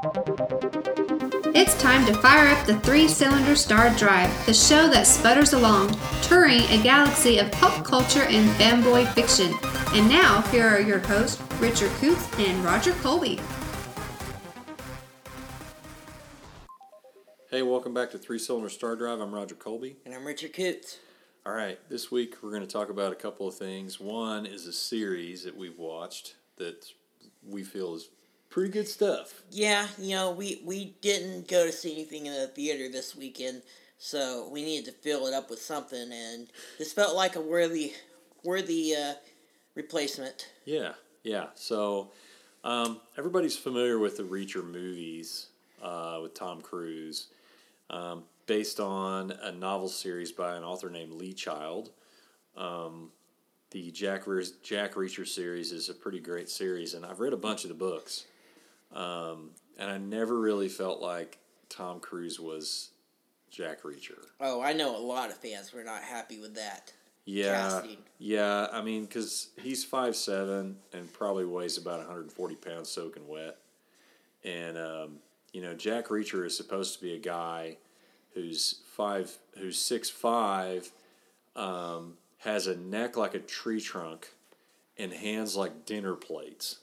It's time to fire up the three cylinder star drive, the show that sputters along, touring a galaxy of pop culture and fanboy fiction. And now, here are your hosts, Richard Coots and Roger Colby. Hey, welcome back to Three Cylinder Star Drive. I'm Roger Colby. And I'm Richard Coots. All right, this week we're going to talk about a couple of things. One is a series that we've watched that we feel is pretty good stuff. Yeah, you know, we, we didn't go to see anything in the theater this weekend, so we needed to fill it up with something, and this felt like a worthy worthy uh, replacement. Yeah, yeah. So um, everybody's familiar with the Reacher movies uh, with Tom Cruise, um, based on a novel series by an author named Lee Child. Um, the Jack, Re- Jack Reacher series is a pretty great series, and I've read a bunch of the books. Um, and I never really felt like Tom Cruise was Jack Reacher. Oh, I know a lot of fans were not happy with that. Yeah, casting. yeah. I mean, because he's five seven and probably weighs about 140 pounds soaking wet, and um, you know Jack Reacher is supposed to be a guy who's five, who's six five, um, has a neck like a tree trunk, and hands like dinner plates.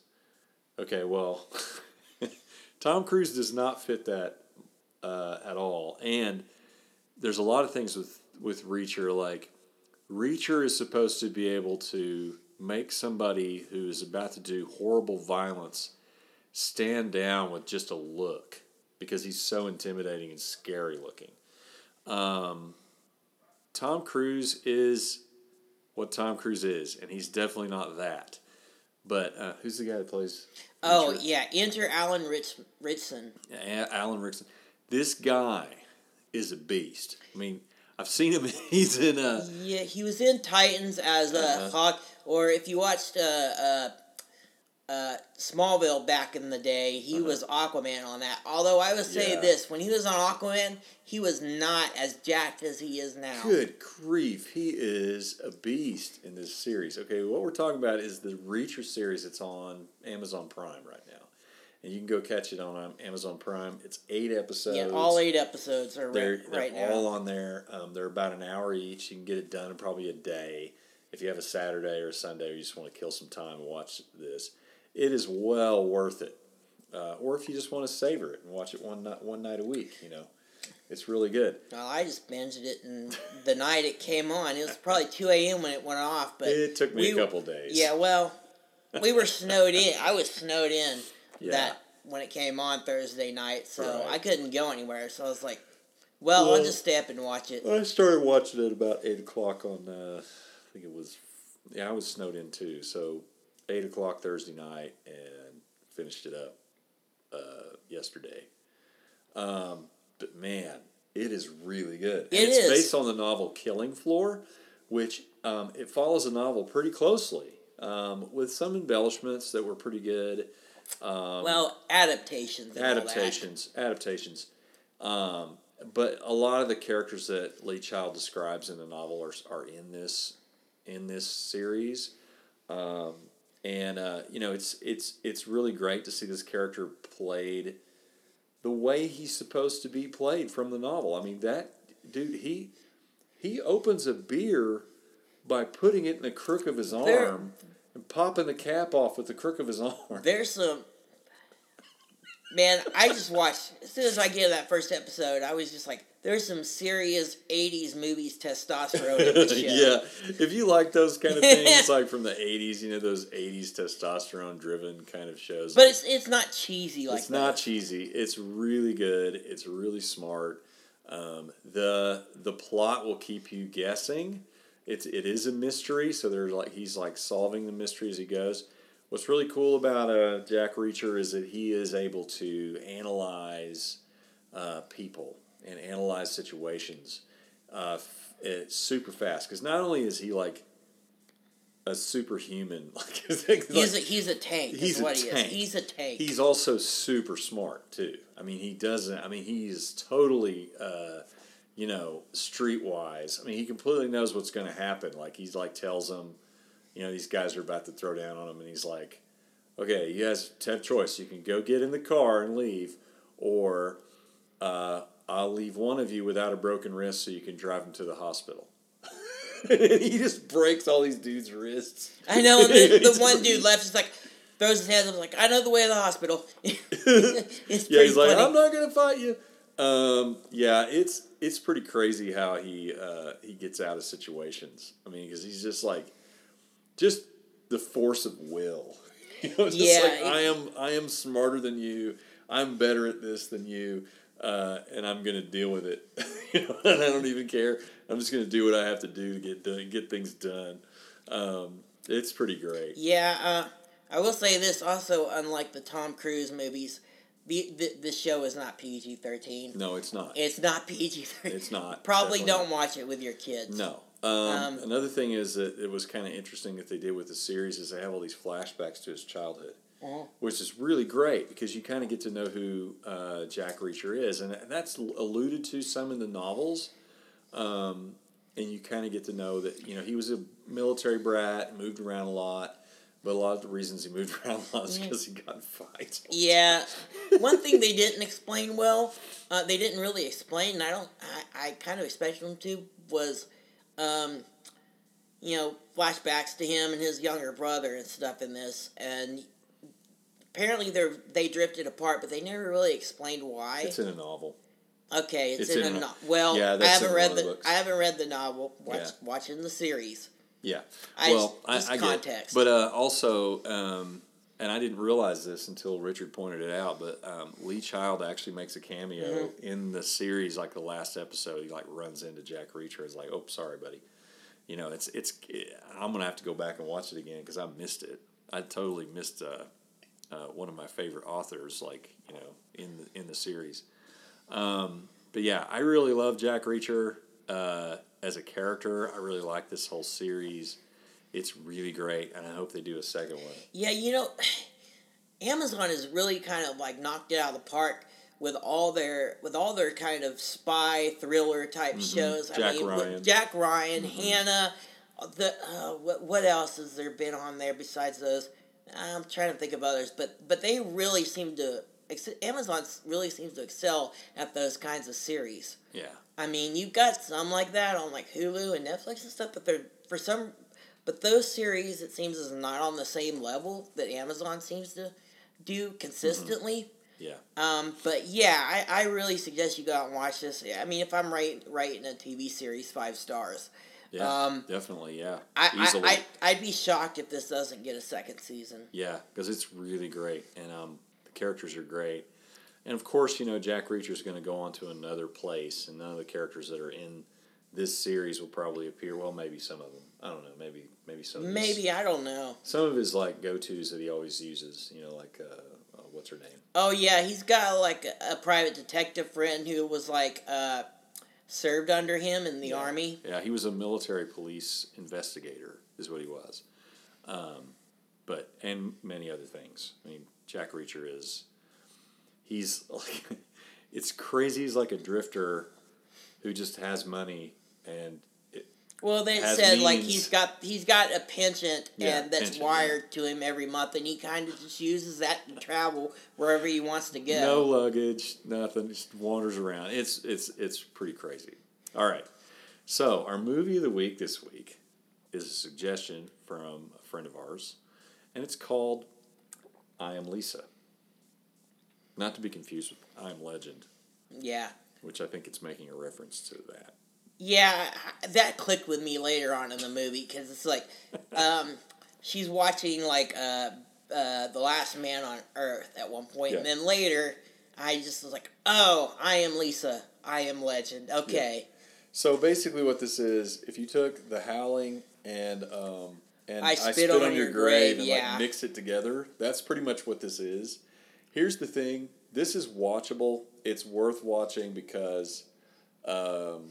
Okay, well, Tom Cruise does not fit that uh, at all, and there's a lot of things with with Reacher like Reacher is supposed to be able to make somebody who is about to do horrible violence stand down with just a look because he's so intimidating and scary looking. Um, Tom Cruise is what Tom Cruise is, and he's definitely not that. But uh, who's the guy that plays? Oh, Reacher? yeah, enter Alan Rich- Ritchson. A- Alan Rickson. This guy is a beast. I mean, I've seen him. He's in a. Yeah, he was in Titans as a Uh-huh. Hawk, or if you watched uh, uh, uh, Smallville back in the day, he Uh-huh. was Aquaman on that. Although I would say Yeah. this, when he was on Aquaman, he was not as jacked as he is now. Good grief, he is a beast in this series. Okay, what we're talking about is the Reacher series that's on Amazon Prime right now. And you can go catch it on Amazon Prime. It's eight episodes. Yeah, all eight episodes are They're, right, they're right now. all on there. Um, they're about an hour each. You can get it done in probably a day. If you have a Saturday or a Sunday, or you just want to kill some time and watch this, it is well worth it. Uh, or if you just want to savor it and watch it one night, one night a week, you know, it's really good. Well, I just binged it, and the night it came on, it was probably two a.m. when it went off. But It took me we- a couple days. Yeah, well, we were snowed in. I was snowed in Yeah. that when it came on Thursday night, so Right. I couldn't go anywhere. So I was like, well, I'll just stay up and watch it. I started watching it about eight o'clock on. Uh, I think it was. Yeah, I was snowed in too. So eight o'clock Thursday night and finished it up uh, yesterday. Um, but man, it is really good. It it's is. based on the novel Killing Floor, which um, it follows the novel pretty closely um, with some embellishments that were pretty good. Um, well, adaptations. And all that. adaptations adaptations um, but a lot of the characters that lee child describes in the novel are, are in this in this series um, and uh, you know it's it's it's really great to see this character played the way he's supposed to be played from the novel i mean that dude he he opens a beer by putting it in the crook of his There- arm and popping the cap off with the crook of his arm There's some. Man, I just watched. As soon as I get that first episode, I was just like, "There's some serious '80s movies testosterone in this show." yeah, if you like those kind of things, like from the '80s, you know those '80s testosterone-driven kind of shows. but it's it's not cheesy like that. it's not cheesy. It's really good. It's really smart. Um, the The plot will keep you guessing. It's it is a mystery, so there's like he's like solving the mystery as he goes. What's really cool about uh, Jack Reacher is that he is able to analyze uh, people and analyze situations uh, f- super fast. Because not only is he like a superhuman, like, He's a he's a tank. He's a what he tank. is. He's a tank. He's also super smart too. I mean, he doesn't. I mean, he's totally, uh, you know, streetwise. I mean, he completely knows what's going to happen. Like he's like tells them, you know, these guys are about to throw down on him, and he's like, okay, you guys have choice. You can go get in the car and leave, or uh, I'll leave one of you without a broken wrist so you can drive him to the hospital. he just breaks all these dudes' wrists. I know, and the, the one dude left is like, throws his hands up, like, I know the way to the hospital. it's yeah, he's like. I'm not gonna fight you. Um, yeah, it's it's pretty crazy how he uh, he gets out of situations. I mean, because he's just like, just the force of will. You know, just Yeah, like I am I am smarter than you. I'm better at this than you, uh, and I'm gonna deal with it. you know, and I don't even care. I'm just gonna do what I have to do to get done, get things done. Um, it's pretty great. Yeah, uh, I will say this also, unlike the Tom Cruise movies, the, the, the show is not PG 13. No, it's not. It's not PG 13. It's not. Probably Definitely don't watch it with your kids. No. Um, another thing is that it was kind of interesting that they did with the series is they have all these flashbacks to his childhood, Uh-huh. which is really great because you kind of get to know who uh, Jack Reacher is, and that's alluded to some in the novels. Um, and you kind of get to know that you know he was a military brat, moved around a lot, but a lot of the reasons he moved around a lot is because he got in fights. Yeah, one thing they didn't explain well, uh, they didn't really explain, and I don't, I, I kind of expected them to, was, um, you know, flashbacks to him and his younger brother and stuff in this, and apparently they they drifted apart, but they never really explained why. It's in a novel. okay, it's, it's in, in a novel. well. Yeah, I haven't read the the. I haven't read the novel. Watch, Yeah. Watching the series. Yeah. I well, just- I, just I get it. But uh, also, um, and I didn't realize this until Richard pointed it out, but um, Lee Child actually makes a cameo Mm-hmm. in the series, like the last episode. He like runs into Jack Reacher. Is like, oh, sorry, buddy. You know, it's it's. I'm gonna have to go back and watch it again because I missed it. I totally missed uh, uh, one of my favorite authors, like you know, in the in the series. Um, but yeah, I really love Jack Reacher uh, as a character. I really like this whole series. It's really great, and I hope they do a second one. Yeah, you know, Amazon has really kind of like knocked it out of the park with all their with all their kind of spy thriller type shows. Mm-hmm. Jack I mean, with Ryan. Mm-hmm. Jack Ryan, Hanna. The uh, what what else has there been on there besides those? I'm trying to think of others, but but they really seem to Amazon really seems to excel at those kinds of series. Yeah, I mean, you've got some like that on like Hulu and Netflix and stuff, but they're for some, but those series it seems is not on the same level that Amazon seems to do consistently. yeah, Um, but yeah, I, I really suggest you go out and watch this. I mean, if I'm right writing a TV series, five stars. yeah, Um, definitely, yeah, I, easily, I, I I'd be shocked if this doesn't get a second season. yeah, because it's really great, and um, the characters are great, and of course, you know, Jack Reacher is going to go on to another place, and none of the characters that are in this series will probably appear. Well, maybe some of them. I don't know. Maybe maybe some. Of his- Maybe I don't know. some of his like go tos that he always uses. You know, like uh, uh, what's her name? Oh yeah, he's got like a, a private detective friend who was like uh, served under him in the Yeah. army. Yeah, he was a military police investigator, is what he was. Um, but and many other things. I mean, Jack Reacher is. He's like, it's crazy. He's like a drifter, who just has money and Well, they said like he's got he's got a penchant Yeah, and that's penchant, yeah. wired to him every month, and he kind of just uses that to travel wherever he wants to go. no luggage, nothing. Just wanders around. It's it's it's pretty crazy. All right. So our movie of the week this week is a suggestion from a friend of ours, and it's called "I Am Lisa." Not to be confused with "I Am Legend," Yeah, which I think it's making a reference to that. Yeah, that clicked with me later on in the movie because it's like, um, she's watching like uh, uh, the Last Man on Earth at one point, and Yeah. then later, I just was like, oh, I am Lisa, I am Legend. Okay, So basically, what this is, if you took the Howling and um, and I Spit on Your Grave, and yeah. like mix it together, that's pretty much what this is. Here's the thing: this is watchable. It's worth watching because um,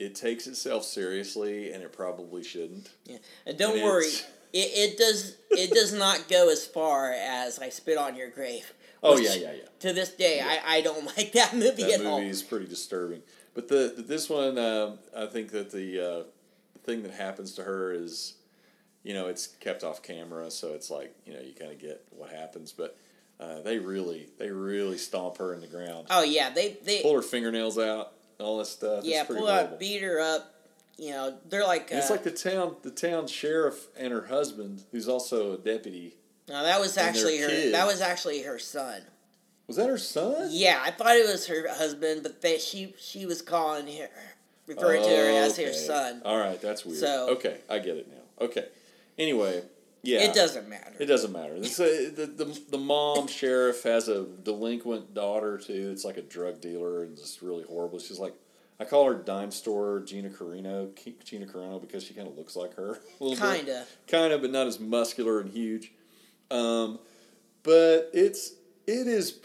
it takes itself seriously, and it probably shouldn't. yeah, and don't And worry. It, it does it does not go as far as I spit on your grave. Oh yeah, yeah, yeah. to this day, I, I don't like that movie That at movie all. is pretty disturbing. But the, the this one, um, I think that the uh, thing that happens to her is you know, it's kept off camera, so it's like you know you kind of get what happens, but. Uh, they really, they really stomp her in the ground. Oh yeah, they they Pull her fingernails out, all this stuff. yeah pull horrible. out, beat her up. You know, they're like. Uh, it's like the town, the town sheriff and her husband, who's also a deputy. no, that was actually her. kid. That was actually her son. Was that her son? Yeah, I thought it was her husband, but they, she she was calling her, referring to her as her son. All right, that's weird. So- okay, I get it now. Okay. Anyway, yeah, It doesn't matter. It doesn't matter. It's a, the, the the mom sheriff has a delinquent daughter too. It's like a drug dealer and it's really horrible. She's like, I call her dime store Gina Carano, Gina Carano because she kind of looks like her a little. Kinda. kind of, but not as muscular and huge. Um, but it's it is.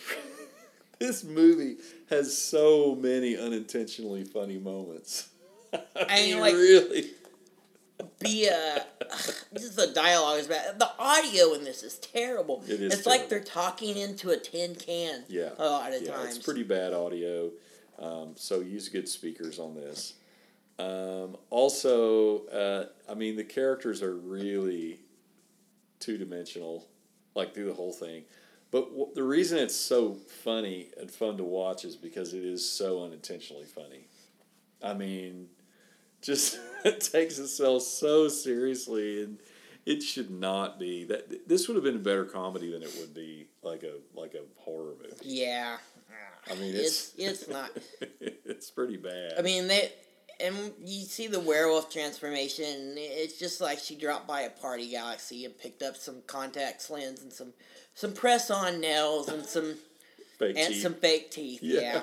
this movie has so many unintentionally funny moments. I mean, like- really. Be uh, just the dialogue is bad. The audio in this is terrible. It is It's like they're talking into a tin can. Yeah, A lot of yeah, times. it's pretty bad audio. Um, so use good speakers on this. Um, also, uh, I mean, the characters are really two dimensional, like through the whole thing. But w- the reason it's so funny and fun to watch is because it is so unintentionally funny. I mean, just takes itself so seriously, and it should not be that. This would have been a better comedy than it would be like a like a horror movie. Yeah. I mean, It's it's it's not. it's pretty bad. I mean they. And you see the werewolf transformation. It's just like she dropped by a party galaxy and picked up some contact lens and some some press on nails and some fake and teeth. some fake teeth. yeah. Yeah.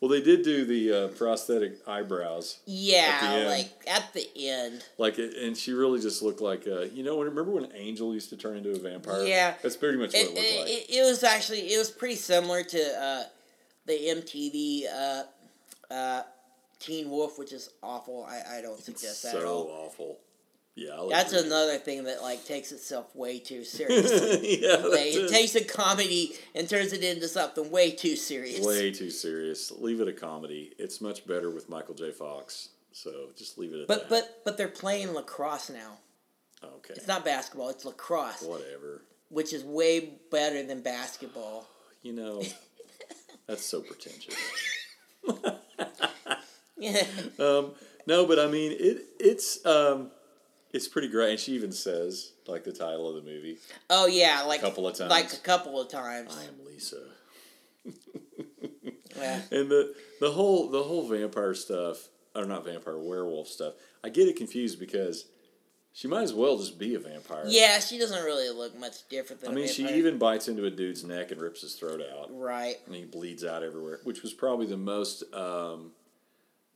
Well, they did do the uh, prosthetic eyebrows, Yeah, At like at the end. like, it, and she really just looked like, uh, you know, remember when Angel used to turn into a vampire? Yeah. that's pretty much what It, it, looked like. it, it was actually it was pretty similar to uh, the MTV uh, uh, Teen Wolf, which is awful. I, I don't suggest that so at all. awful. Yeah, I'll That's agree. another thing that like takes itself way too seriously. yeah, it it. takes a comedy and turns it into something way too serious. way too serious. Leave it a comedy. It's much better with Michael J. Fox. So just leave it at But that. but but they're playing lacrosse now. okay, It's not basketball. It's lacrosse, whatever. which is way better than basketball. You know, that's so pretentious. Yeah. Um, no, but I mean it. It's um, it's pretty great. And she even says like the title of the movie. Oh yeah, like a Couple of times. Like a couple of times. I am Lisa. Yeah. And the the whole the whole vampire stuff, or not vampire werewolf stuff. I get it confused because she might as well just be a vampire. Yeah, she doesn't really look much different than. I mean, she even bites into a dude's neck and rips his throat out, right. and he bleeds out everywhere, which was probably the most um,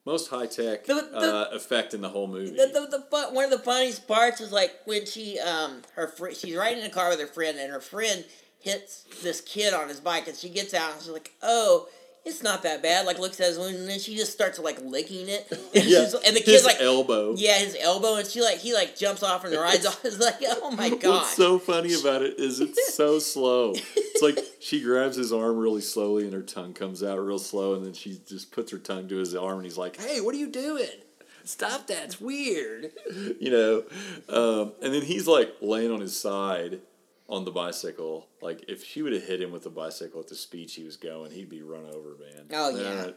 most high tech The- the- uh, effect in the whole movie. The, the, the fun, one of the funniest parts is like when she um her fr- she's riding in a car with her friend and her friend hits this kid on his bike and she gets out and she's like oh it's not that bad like looks at his wound and then she just starts like licking it and, yeah, and the his kid's like elbow. yeah his elbow and she like he like jumps off and rides off it's like oh my god What's so funny about it is it's so slow. It's like she grabs his arm really slowly and her tongue comes out real slow, and then she just puts her tongue to his arm, and he's like, "Hey, what are you doing? Stop that! It's weird." You know, um, and then he's like laying on his side on the bicycle. Like if she would have hit him with the bicycle at the speed she was going, he'd be run over, man. Oh, yeah.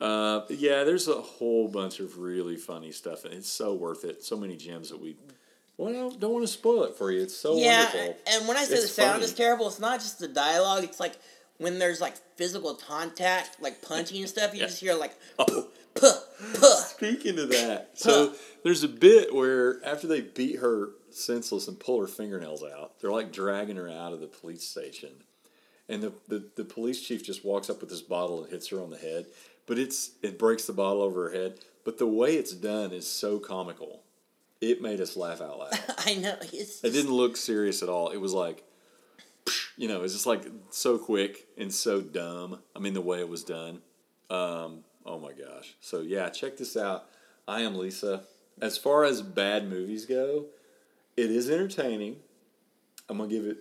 Uh, uh, yeah, there's a whole bunch of really funny stuff, and it's so worth it. So many gems that we. Well, I don't, don't want to spoil it for you. It's so yeah wonderful. and when I say It's the sound funny. is terrible it's not just the dialogue it's like when there's like physical contact like punching and stuff you Yeah. just hear like Oh, puh puh speaking of that, so there's a bit where after they beat her senseless and pull her fingernails out, they're like dragging her out of the police station, and the, the, the police chief just walks up with this bottle and hits her on the head, but it's it breaks the bottle over her head. But the way it's done is so comical, it made us laugh out loud. I know it's It didn't look serious at all. It was like, you know, it's just like so quick and so dumb. I mean, the way it was done. Um, oh my gosh. So yeah, check this out. I am Lisa. As far as bad movies go, it is entertaining. I'm gonna give it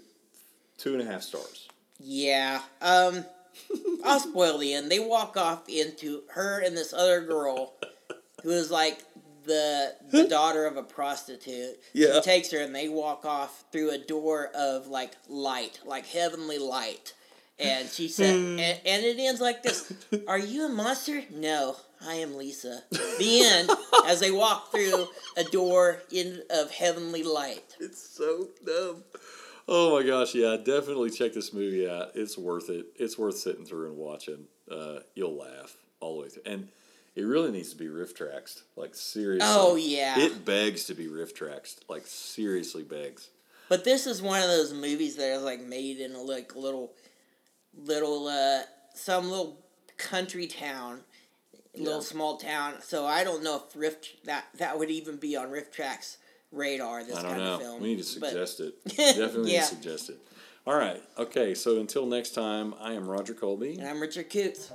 two and a half stars. Yeah. Um, I'll spoil the end. They walk off into her and this other girl who is like the the daughter of a prostitute. Yeah. She takes her and they walk off through a door of like light, like heavenly light. And she said, Hmm. and, and it ends like this Are you a monster? No, I am Lisa. The end, as they walk through a door in of heavenly light. It's so dumb. Oh my gosh, yeah, definitely check this movie out. It's worth it. It's worth sitting through and watching. Uh, you'll laugh all the way through. And it really needs to be riff traxed. Like seriously. Oh, yeah. It begs to be riff traxed. Like seriously begs. But this is one of those movies that is like made in a like little, little uh, some little country town, little Yeah. small town. So I don't know if Rift that that would even be on RiffTrax's radar. This I don't kind know. of film. We need to But- suggest it. Definitely Yeah. suggest it. All right. Okay. So until next time, I am Roger Colby. and I'm Richard Coots.